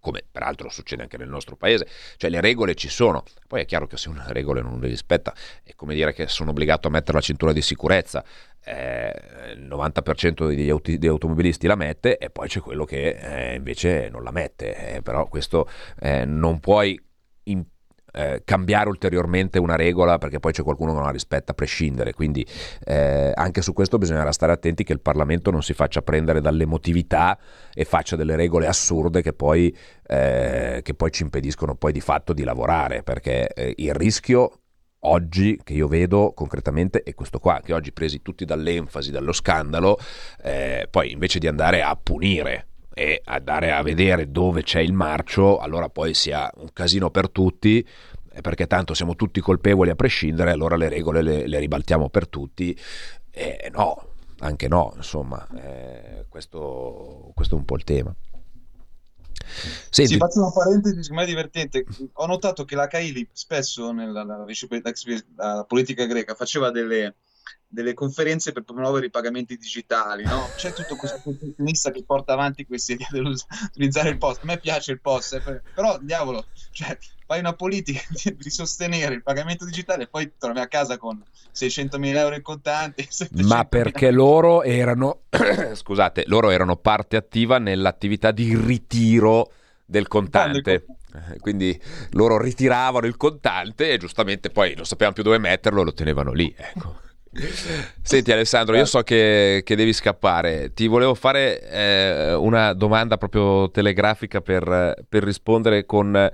come peraltro succede anche nel nostro paese, cioè le regole ci sono, poi è chiaro che se una regola non le rispetta è come dire che sono obbligato a mettere la cintura di sicurezza, eh, il 90% degli, auti- degli, automobilisti la mette e poi c'è quello che eh, invece non la mette, eh, però questo eh, non puoi... In- eh, cambiare ulteriormente una regola perché poi c'è qualcuno che non la rispetta a prescindere. Quindi eh, anche su questo bisognerà stare attenti che il Parlamento non si faccia prendere dall'emotività e faccia delle regole assurde che poi, eh, che poi ci impediscono poi di fatto di lavorare perché eh, il rischio oggi che io vedo concretamente è questo qua, che oggi presi tutti dall'enfasi, dallo scandalo, eh, poi invece di andare a punire e andare a vedere dove c'è il marcio, allora poi sia un casino per tutti, perché tanto siamo tutti colpevoli a prescindere, allora le regole le, le ribaltiamo per tutti. E no, anche no, insomma, eh, questo, questo è un po' il tema. Senti. Sì, faccio una parentesi, secondo me è divertente. Ho notato che la Kaili spesso nella, nella, nella politica greca faceva delle, delle conferenze per promuovere i pagamenti digitali, no? C'è tutto questo professionista che porta avanti questa idea di utilizzare il post. A me piace il post, eh, però diavolo, cioè, fai una politica di, di, sostenere il pagamento digitale e poi torni a casa con 600.000 euro in contanti. Ma perché loro erano, scusate, loro erano parte attiva nell'attività di ritiro del contante. Eh, quindi loro ritiravano il contante e giustamente poi non sapevano più dove metterlo, lo tenevano lì. Ecco. Senti Alessandro, io so che, che devi scappare, ti volevo fare eh, una domanda proprio telegrafica per, per rispondere con,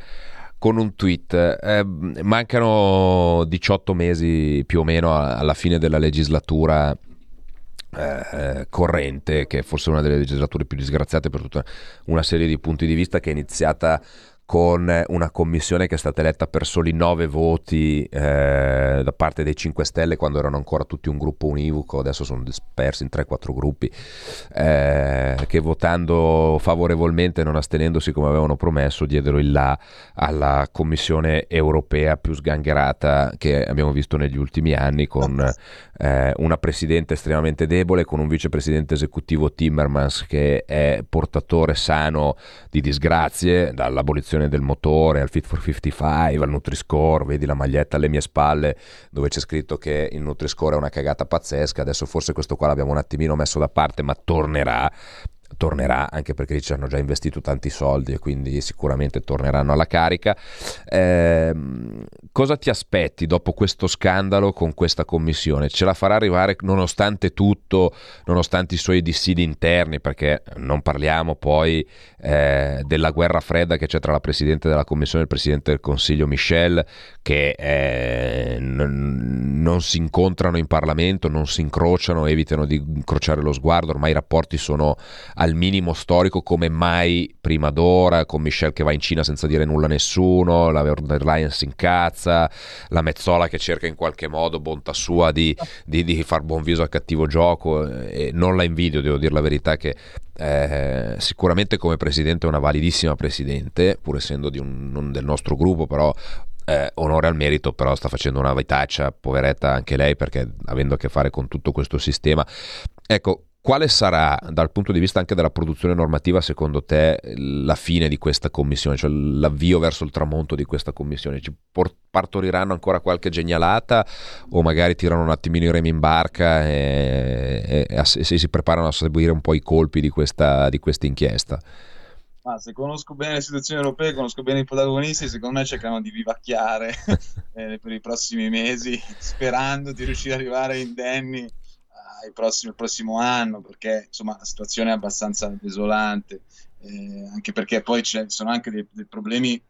con, un tweet. Eh, mancano 18 mesi più o meno alla fine della legislatura eh, corrente, che è forse una delle legislature più disgraziate per tutta una serie di punti di vista, che è iniziata con una commissione che è stata eletta per soli nove voti eh, da parte dei 5 Stelle quando erano ancora tutti un gruppo univoco, adesso sono dispersi in 3-4 gruppi, eh, che votando favorevolmente e non astenendosi come avevano promesso diedero il là alla commissione europea più sgangherata che abbiamo visto negli ultimi anni con eh, una presidente estremamente debole, con un vicepresidente esecutivo Timmermans che è portatore sano di disgrazie, dall'abolizione produzione del motore, al Fit for 55, al Nutri-Score, vedi la maglietta alle mie spalle dove c'è scritto che il Nutri-Score è una cagata pazzesca, adesso forse questo qua l'abbiamo un attimino messo da parte, ma tornerà tornerà anche perché ci hanno già investito tanti soldi e quindi sicuramente torneranno alla carica. Eh, cosa ti aspetti dopo questo scandalo con questa commissione? Ce la farà arrivare nonostante tutto, nonostante i suoi dissidi interni, perché non parliamo poi eh, della guerra fredda che c'è tra la Presidente della Commissione e il Presidente del Consiglio Michel, che eh, n- non si incontrano in Parlamento, non si incrociano, evitano di incrociare lo sguardo, ormai i rapporti sono al minimo storico come mai prima d'ora, con Michel che va in Cina senza dire nulla a nessuno, la Leyen si incazza, la Mezzola che cerca in qualche modo, bontà sua, di, di, di far buon viso al cattivo gioco. E non la invidio, devo dire la verità che eh, sicuramente come presidente è una validissima presidente, pur essendo un, non del nostro gruppo, però eh, onore al merito, però sta facendo una vitaccia, poveretta anche lei, perché avendo a che fare con tutto questo sistema. Ecco, quale sarà dal punto di vista anche della produzione normativa secondo te la fine di questa commissione, cioè l'avvio verso il tramonto di questa commissione? Ci partoriranno ancora qualche genialata o magari tirano un attimino i remi in barca e, e, e, si preparano a seguire un po' i colpi di questa, di questa inchiesta? Ah, se conosco bene le istituzioni europee, conosco bene i protagonisti, secondo me cercano di vivacchiare eh, per i prossimi mesi, sperando di riuscire ad arrivare indenni prossimi, il prossimo anno, perché insomma la situazione è abbastanza desolante, eh, anche perché poi ci sono anche dei, dei, problemi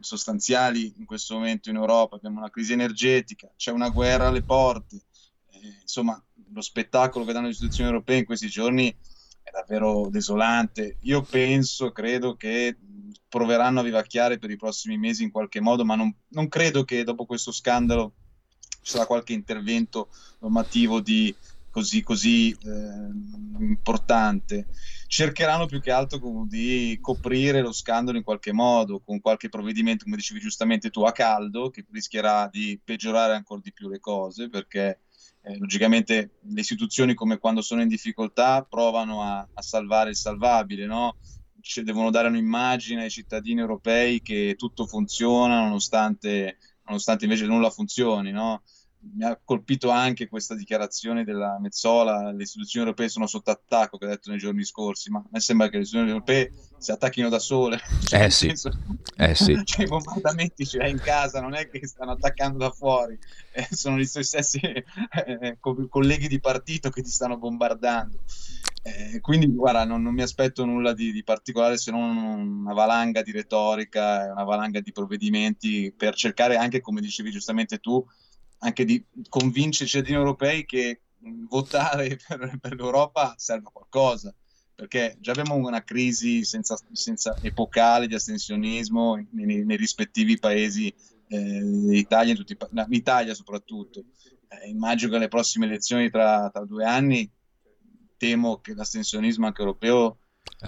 sostanziali in questo momento in Europa, abbiamo una crisi energetica, c'è una guerra alle porte, eh, insomma lo spettacolo che danno le istituzioni europee in questi giorni è davvero desolante. Io penso, credo che proveranno a vivacchiare per i prossimi mesi in qualche modo, ma non, non credo che dopo questo scandalo ci sarà qualche intervento normativo di così, così eh, importante, cercheranno più che altro di coprire lo scandalo in qualche modo, con qualche provvedimento, come dicevi giustamente tu, a caldo, che rischierà di peggiorare ancora di più le cose, perché eh, logicamente le istituzioni come quando sono in difficoltà provano a, a salvare il salvabile, no? Ci devono dare un'immagine ai cittadini europei che tutto funziona nonostante, nonostante invece nulla funzioni, no? Mi ha colpito anche questa dichiarazione della Mezzola, le istituzioni europee sono sotto attacco, che ha detto nei giorni scorsi, ma a me sembra che le istituzioni europee si attacchino da sole. Cioè, eh, sì. Senso, eh sì. Cioè, i bombardamenti ce l'hai in casa, non è che stanno attaccando da fuori, eh, sono i tuoi stessi eh, colleghi di partito che ti stanno bombardando. Eh, quindi, guarda, non, non, mi aspetto nulla di, di, particolare se non una valanga di retorica, una valanga di provvedimenti per cercare anche, come dicevi giustamente tu, anche di convincere i cittadini europei che votare per, per, l'Europa serve a qualcosa, perché già abbiamo una crisi senza, senza epocale di astensionismo nei, nei rispettivi paesi eh, d'Italia, in, tutti, no, Italia soprattutto. Eh, immagino che alle prossime elezioni tra, tra, due anni temo che l'astensionismo anche europeo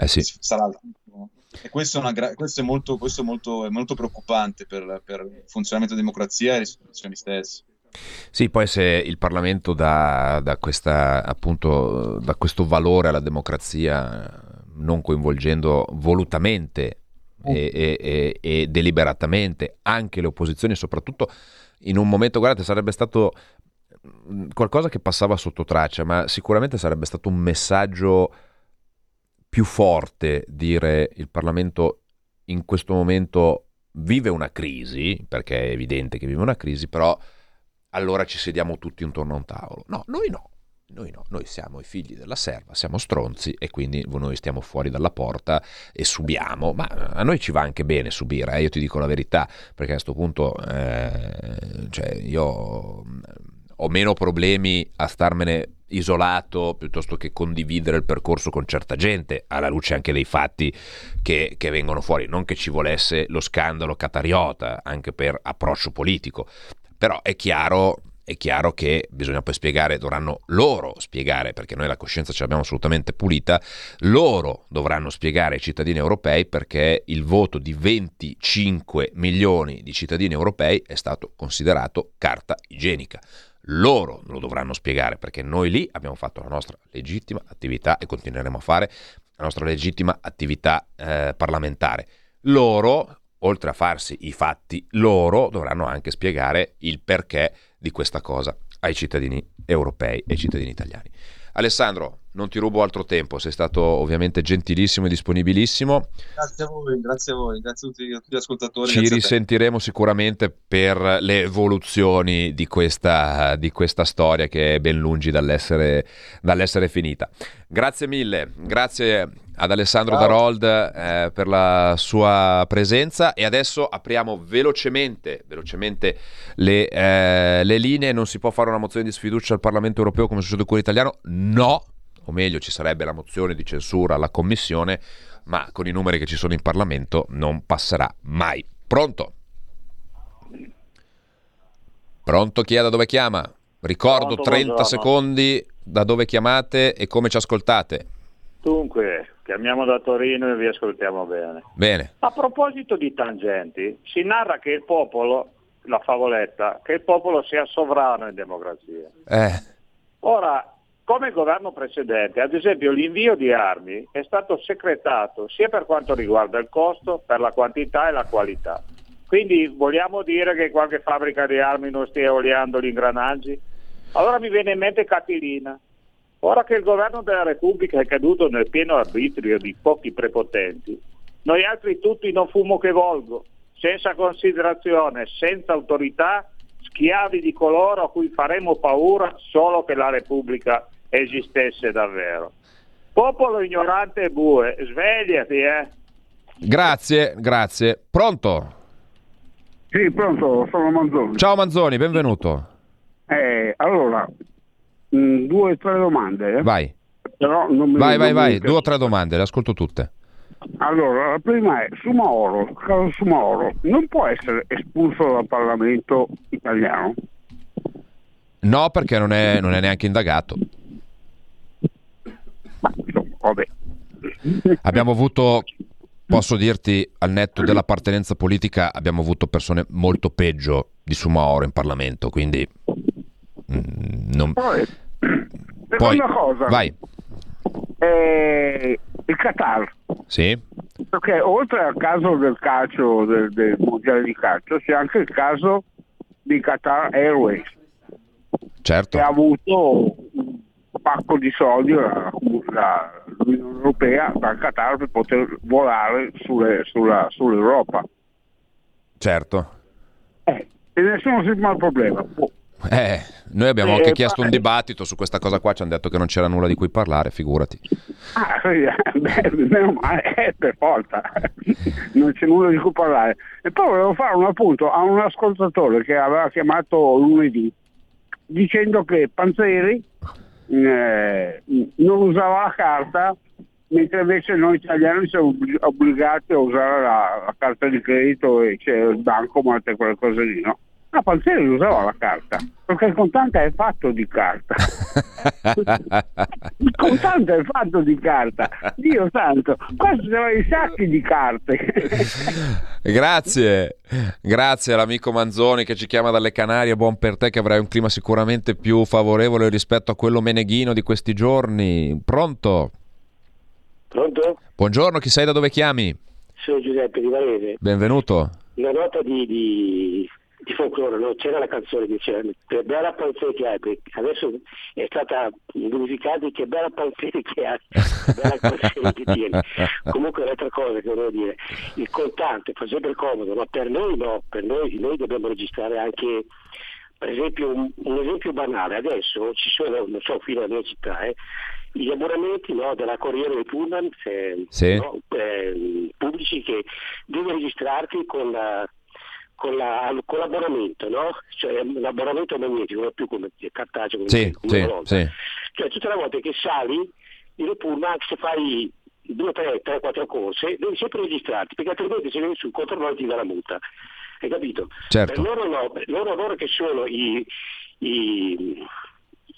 eh sì. sarà e questo, è, gra- questo, è, molto, questo è, molto, è molto preoccupante per, per il funzionamento della democrazia e le istituzioni stesse. Sì, poi se il Parlamento dà, dà, questa, appunto, dà questo valore alla democrazia non coinvolgendo volutamente mm. e, e, e, deliberatamente anche le opposizioni, soprattutto in un momento, guardate, sarebbe stato mm, qualcosa che passava sotto traccia, ma sicuramente sarebbe stato un messaggio più forte dire il Parlamento in questo momento vive una crisi, perché è evidente che vive una crisi, però allora ci sediamo tutti intorno a un tavolo. No, noi no. Noi no, noi siamo i figli della serva, siamo stronzi e quindi noi stiamo fuori dalla porta e subiamo, ma a noi ci va anche bene subire, eh? io ti dico la verità, perché a questo punto eh, cioè io ho meno problemi a starmene isolato piuttosto che condividere il percorso con certa gente, alla luce anche dei fatti che, che vengono fuori. Non che ci volesse lo scandalo catariota, anche per approccio politico, però è chiaro, è chiaro che bisogna poi spiegare, dovranno loro spiegare, perché noi la coscienza ce l'abbiamo assolutamente pulita, loro dovranno spiegare ai cittadini europei perché il voto di 25 milioni di cittadini europei è stato considerato carta igienica. Loro lo dovranno spiegare perché noi lì abbiamo fatto la nostra legittima attività e continueremo a fare la nostra legittima attività eh, parlamentare. Loro oltre a farsi i fatti loro, dovranno anche spiegare il perché di questa cosa ai cittadini europei e ai cittadini italiani. Alessandro, non ti rubo altro tempo, sei stato ovviamente gentilissimo e disponibilissimo. Grazie a voi, grazie a voi, grazie a tutti, a tutti gli ascoltatori. Ci risentiremo sicuramente per le evoluzioni di questa, di questa storia che è ben lungi dall'essere, dall'essere finita. Grazie mille, grazie ad Alessandro Ciao. Darold eh, per la sua presenza e adesso apriamo velocemente, velocemente le, eh, le, linee. Non si può fare una mozione di sfiducia al Parlamento europeo come succede con l'italiano? No, o meglio ci sarebbe la mozione di censura alla Commissione, ma con i numeri che ci sono in Parlamento non passerà mai. Pronto? Pronto chi è da dove chiama? Ricordo Pronto, 30 buongiorno. secondi da dove chiamate e come ci ascoltate. Dunque, chiamiamo da Torino e vi ascoltiamo bene. Bene. A proposito di tangenti, si narra che il popolo, la favoletta, che il popolo sia sovrano in democrazia. Eh. Ora, come il governo precedente, ad esempio l'invio di armi è stato secretato sia per quanto riguarda il costo, per la quantità e la qualità. Quindi vogliamo dire che qualche fabbrica di armi non stia oleando gli ingranaggi? Allora mi viene in mente Catilina. Ora che il governo della Repubblica è caduto nel pieno arbitrio di pochi prepotenti, noi altri tutti non fumo che volgo, senza considerazione, senza autorità, schiavi di coloro a cui faremo paura solo che la Repubblica esistesse davvero. Popolo ignorante e bue, svegliati, eh! Grazie, grazie. Pronto? Sì, pronto, sono Manzoni. Ciao Manzoni, benvenuto. Eh, allora, mh, mm, due o tre domande. Eh? Vai. vai, vai, vai, due o tre domande, le ascolto tutte. Allora, la prima è Sumaoro, Carlo Sumaoro, non può essere espulso dal Parlamento italiano? No, perché non è, non è neanche indagato. Ma insomma, vabbè. Abbiamo avuto, posso dirti, al netto dell'appartenenza politica, abbiamo avuto persone molto peggio di Sumaoro in Parlamento, quindi mm, non... Poi, seconda Poi, cosa. Vai. Eh, il Qatar. Sì. Perché oltre al caso del calcio, del, del mondiale di calcio, c'è anche il caso di Qatar Airways. Certo. Che ha avuto pacco di soldi la, la, l'Unione Europea dal Qatar per poter volare sulle, sulla, sull'Europa. Certo. Eh, e nessuno si pone il problema. Eh, noi abbiamo anche eh, chiesto un dibattito su questa cosa qua, ci hanno detto che non c'era nulla di cui parlare, figurati. Ah, beh, meno male, eh, per forza, non c'è nulla di cui parlare. E poi volevo fare un appunto a un ascoltatore che aveva chiamato lunedì dicendo che Panzeri eh, non usava la carta mentre invece noi italiani siamo obbligati a usare la, la carta di credito e c'è il banco, ma quelle cose lì, no? No, Panzeri usava la carta, perché il contante è fatto di carta. il contante è fatto di carta. Dio santo, qua ci sono i sacchi di carte. grazie, grazie all'amico Manzoni che ci chiama dalle Canarie, buon per te che avrai un clima sicuramente più favorevole rispetto a quello meneghino di questi giorni. Pronto? Pronto? Buongiorno, chi sei da dove chiami? Sono Giuseppe di Varese. Benvenuto. Una nota di, di di folklore, no? c'era la canzone che diceva che bella panzetta che hai, adesso è stata musicata che bella panzetta che hai, bella panzetta che tieni. Comunque un'altra cosa che volevo dire, il contante fa sempre comodo, ma per noi no, per noi, noi dobbiamo registrare anche per esempio un, un, esempio banale, adesso ci sono, non so, fino alla mia città, eh, gli abbonamenti no, della Corriere dei Pullman eh, sì. no, eh, pubblici che devi registrarti con la con, la, con, l'abbonamento, no? Cioè l'abbonamento magnetico, non più come cartaceo come, sì, come sì, sì. Cioè tutte le volte che sali in pullman, se fai due, tre, tre, quattro corse, devi sempre registrarti, perché altrimenti se vieni su controllo ti dà la multa. Hai capito? Certo. Per loro no, loro, loro che sono i, i,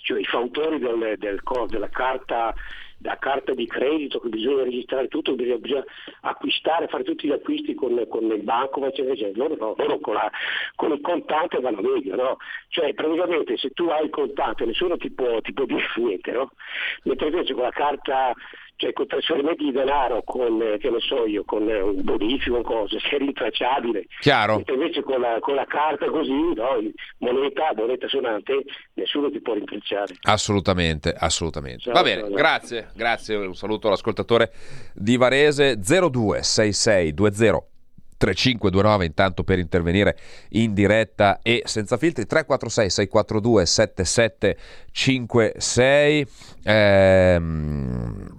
cioè i fautori del, del, della carta da carta di credito che bisogna registrare tutto, bisogna, bisogna acquistare, fare tutti gli acquisti con, con il banco, eccetera, eccetera. Loro, no, loro con, la, con, il contante vanno meglio, no? Cioè praticamente se tu hai il contante nessuno ti può, ti può dire niente, no? Mentre invece con la carta cioè con trasferimenti di denaro con, che ne so io, con un bonifico, cose, se è rintracciabile. Chiaro. Invece con la, con la carta così, no, moneta, moneta suonante, nessuno ti può rintracciare. Assolutamente, assolutamente. Ciao, Va bene, ciao, grazie, grazie, un saluto all'ascoltatore di Varese 026620 3529 intanto per intervenire in diretta e senza filtri 346 642 7756 ehm,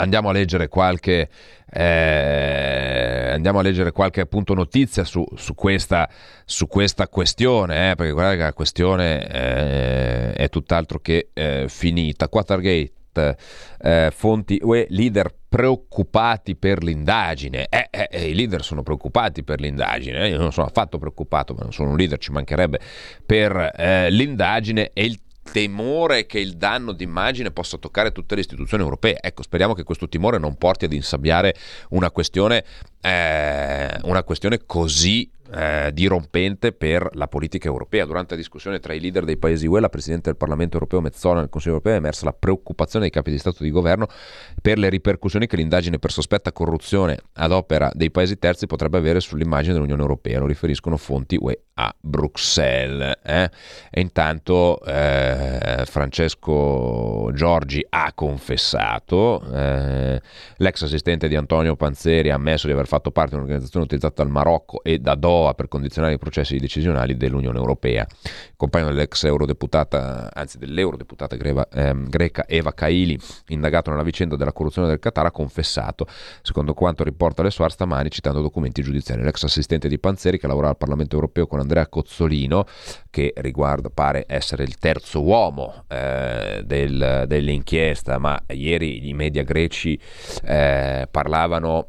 andiamo a leggere qualche, eh, a leggere qualche appunto notizia su, su, questa, su questa, questione, eh, perché guardate che la questione eh, è tutt'altro che eh, finita. Watergate. Eh, fonti UE leader preoccupati per l'indagine. Eh, eh, I leader sono preoccupati per l'indagine. Io non sono affatto preoccupato, ma non sono un leader, ci mancherebbe per l'indagine e il temore che il danno d'immagine possa toccare tutte le istituzioni europee. Ecco, speriamo che questo timore non porti ad insabbiare una questione, eh, una questione così eh, dirompente per la politica europea. Durante la discussione tra i leader dei paesi UE, la Presidente del Parlamento europeo Mezzola nel Consiglio europeo è emersa la preoccupazione dei capi di Stato e di Governo per le ripercussioni che l'indagine per sospetta corruzione ad opera dei paesi terzi potrebbe avere sull'immagine dell'Unione Europea. Lo riferiscono fonti UE a Bruxelles. Eh? E intanto eh, Francesco Giorgi ha confessato, eh, l'ex assistente di Antonio Panzeri ha ammesso di aver fatto parte di un'organizzazione utilizzata dal Marocco e da Doha Doha per condizionare i processi decisionali dell'Unione Europea. Compagno dell'ex eurodeputata, anzi dell'eurodeputata greva, ehm, greca Eva Kaili, indagato nella vicenda della corruzione del Qatar, ha confessato, secondo quanto riporta le Suar stamani citando documenti giudiziari. L'ex assistente di Panzeri che lavora al Parlamento Europeo con Andrea Cozzolino, che riguarda, pare essere il terzo uomo eh, del, dell'inchiesta, ma ieri i media greci eh, parlavano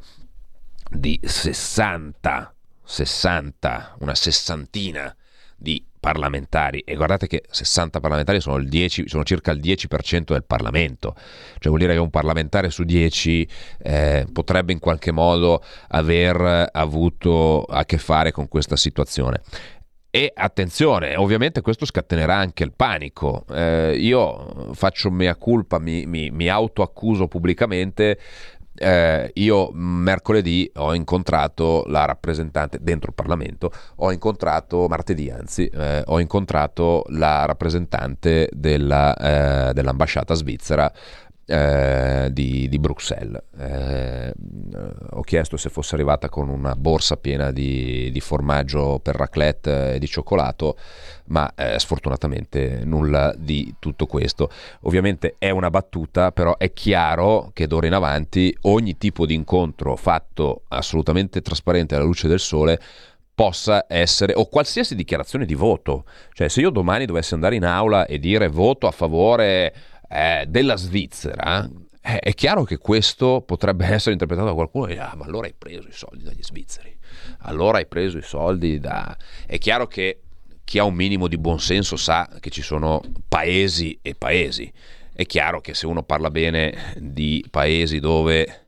di 60 60, una sessantina di parlamentari e guardate che 60 parlamentari sono, 10, sono, circa il 10% del Parlamento, cioè vuol dire che un parlamentare su 10 eh, potrebbe in qualche modo aver avuto a che fare con questa situazione. E attenzione, ovviamente questo scatenerà anche il panico. Eh, io faccio mea culpa, mi, mi, mi autoaccuso pubblicamente eh, io mercoledì ho incontrato la rappresentante dentro il Parlamento, ho incontrato martedì anzi, eh, ho incontrato la rappresentante della, eh, dell'ambasciata svizzera eh, di, di, Bruxelles. Eh, ho chiesto se fosse arrivata con una borsa piena di, di formaggio per raclette e di cioccolato, ma eh, sfortunatamente nulla di tutto questo. Ovviamente è una battuta, però è chiaro che d'ora in avanti ogni tipo di incontro fatto assolutamente trasparente alla luce del sole possa essere, o qualsiasi dichiarazione di voto. Cioè, se io domani dovessi andare in aula e dire voto a favore eh, della Svizzera, eh, è chiaro che questo potrebbe essere interpretato da qualcuno e ah, ma allora hai preso i soldi dagli svizzeri, allora hai preso i soldi da... È chiaro che chi ha un minimo di buonsenso sa che ci sono paesi e paesi. È chiaro che se uno parla bene di paesi dove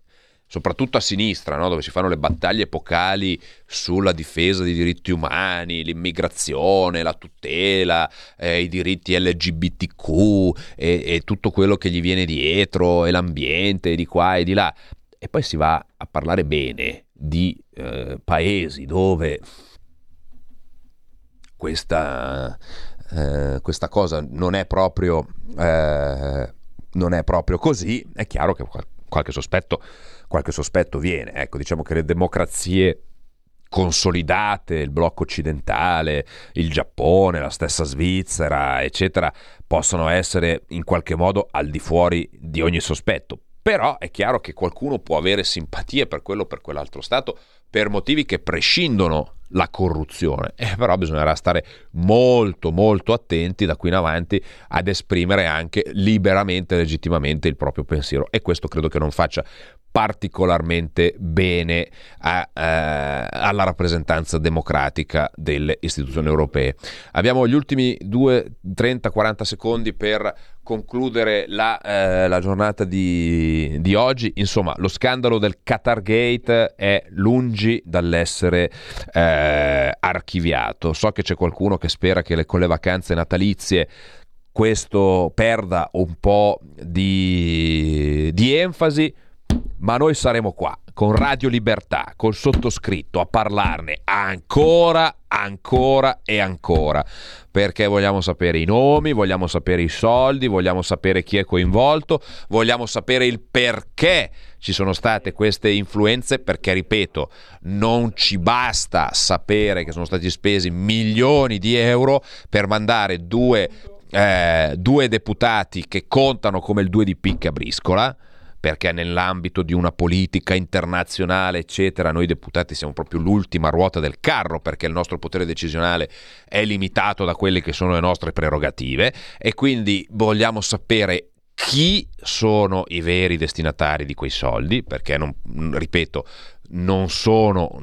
soprattutto a sinistra, no? dove si fanno le battaglie epocali sulla difesa dei diritti umani, l'immigrazione, la tutela, eh, i diritti LGBTQ e, e, tutto quello che gli viene dietro, e l'ambiente, di qua e di là. E poi si va a parlare bene di eh, paesi dove questa, eh, questa, cosa non è proprio... Eh, non è proprio così, è chiaro che qualche sospetto qualche sospetto viene. Ecco, diciamo che le democrazie consolidate, il blocco occidentale, il Giappone, la stessa Svizzera, eccetera, possono essere in qualche modo al di fuori di ogni sospetto. Però è chiaro che qualcuno può avere simpatie per quello o per quell'altro Stato per motivi che prescindono la corruzione. Eh, però bisognerà stare molto molto attenti da qui in avanti ad esprimere anche liberamente, legittimamente il proprio pensiero e questo credo che non faccia particolarmente bene a, eh, alla rappresentanza democratica delle istituzioni europee. Abbiamo gli ultimi 2, 30, 40 secondi per concludere la, eh, la giornata di, di, oggi. Insomma, lo scandalo del Qatar Gate è lungi dall'essere eh, archiviato. So che c'è qualcuno che spera che le, con le vacanze natalizie questo perda un po' di, di enfasi ma noi saremo qua con Radio Libertà, col sottoscritto, a parlarne ancora, ancora e ancora, perché vogliamo sapere i nomi, vogliamo sapere i soldi, vogliamo sapere chi è coinvolto, vogliamo sapere il perché ci sono state queste influenze, perché ripeto, non ci basta sapere che sono stati spesi milioni di euro per mandare due, eh, due deputati che contano come il due di picca briscola perché nell'ambito di una politica internazionale, eccetera, noi deputati siamo proprio l'ultima ruota del carro perché il nostro potere decisionale è limitato da quelle che sono le nostre prerogative e quindi vogliamo sapere chi sono i veri destinatari di quei soldi, perché non, ripeto, non sono,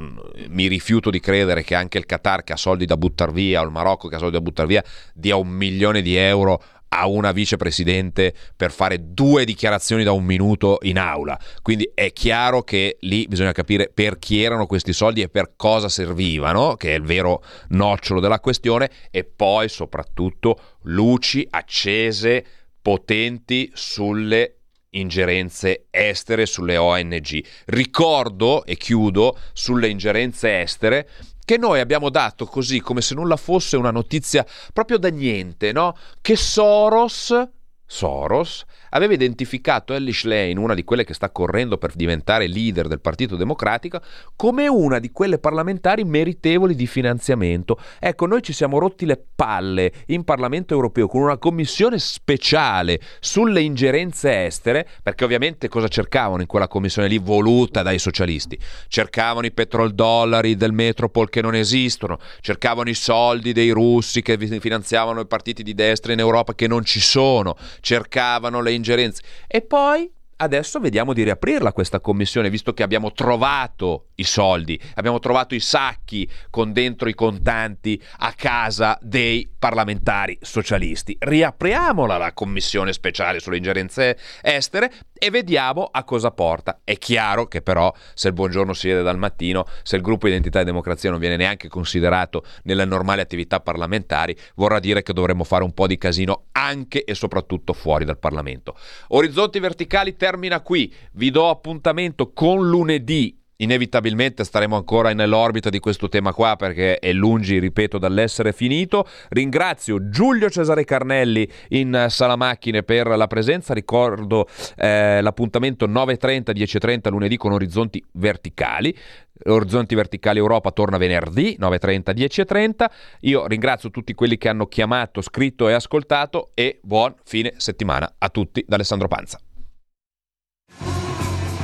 mi rifiuto di credere che anche il Qatar che ha soldi da buttare via o il Marocco che ha soldi da buttare via dia un milione di euro a una vicepresidente per fare due dichiarazioni da un minuto in aula. Quindi è chiaro che lì bisogna capire per chi erano questi soldi e per cosa servivano, che è il vero nocciolo della questione, e poi soprattutto luci accese, potenti sulle ingerenze estere sulle ONG. Ricordo e chiudo sulle ingerenze estere che noi abbiamo dato così come se nulla fosse una notizia proprio da niente, no? Che Soros, Soros aveva identificato Ellie Lane, una di quelle che sta correndo per diventare leader del Partito Democratico, come una di quelle parlamentari meritevoli di finanziamento. Ecco, noi ci siamo rotti le palle in Parlamento europeo con una commissione speciale sulle ingerenze estere, perché ovviamente cosa cercavano in quella commissione lì voluta dai socialisti? Cercavano i petrodollari del Metropol che non esistono, cercavano i soldi dei russi che finanziavano i partiti di destra in Europa che non ci sono, cercavano le ingerenze. E poi adesso vediamo di riaprirla questa commissione, visto che abbiamo trovato i soldi, abbiamo trovato i sacchi con dentro i contanti a casa dei parlamentari socialisti. Riapriamola la commissione speciale sulle ingerenze estere e vediamo a cosa porta. È chiaro che però se il buongiorno si vede dal mattino, se il gruppo Identità e Democrazia non viene neanche considerato nelle normali attività parlamentari, vorrà dire che dovremmo fare un po' di casino anche e soprattutto fuori dal Parlamento. Orizzonti verticali termina qui, vi do appuntamento con lunedì inevitabilmente staremo ancora nell'orbita di questo tema qua perché è lungi, ripeto, dall'essere finito. Ringrazio Giulio Cesare Carnelli in sala macchine per la presenza. Ricordo eh, l'appuntamento 9.30, 10.30 lunedì con orizzonti verticali. Orizzonti Verticali Europa torna venerdì 9.30, 10.30. Io ringrazio tutti quelli che hanno chiamato, scritto e ascoltato e buon fine settimana a tutti da Alessandro Panza.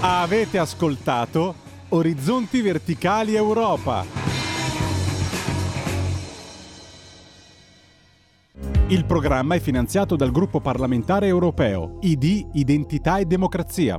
Avete ascoltato Orizzonti Verticali Europa. Il programma è finanziato dal gruppo parlamentare europeo ID Identità e Democrazia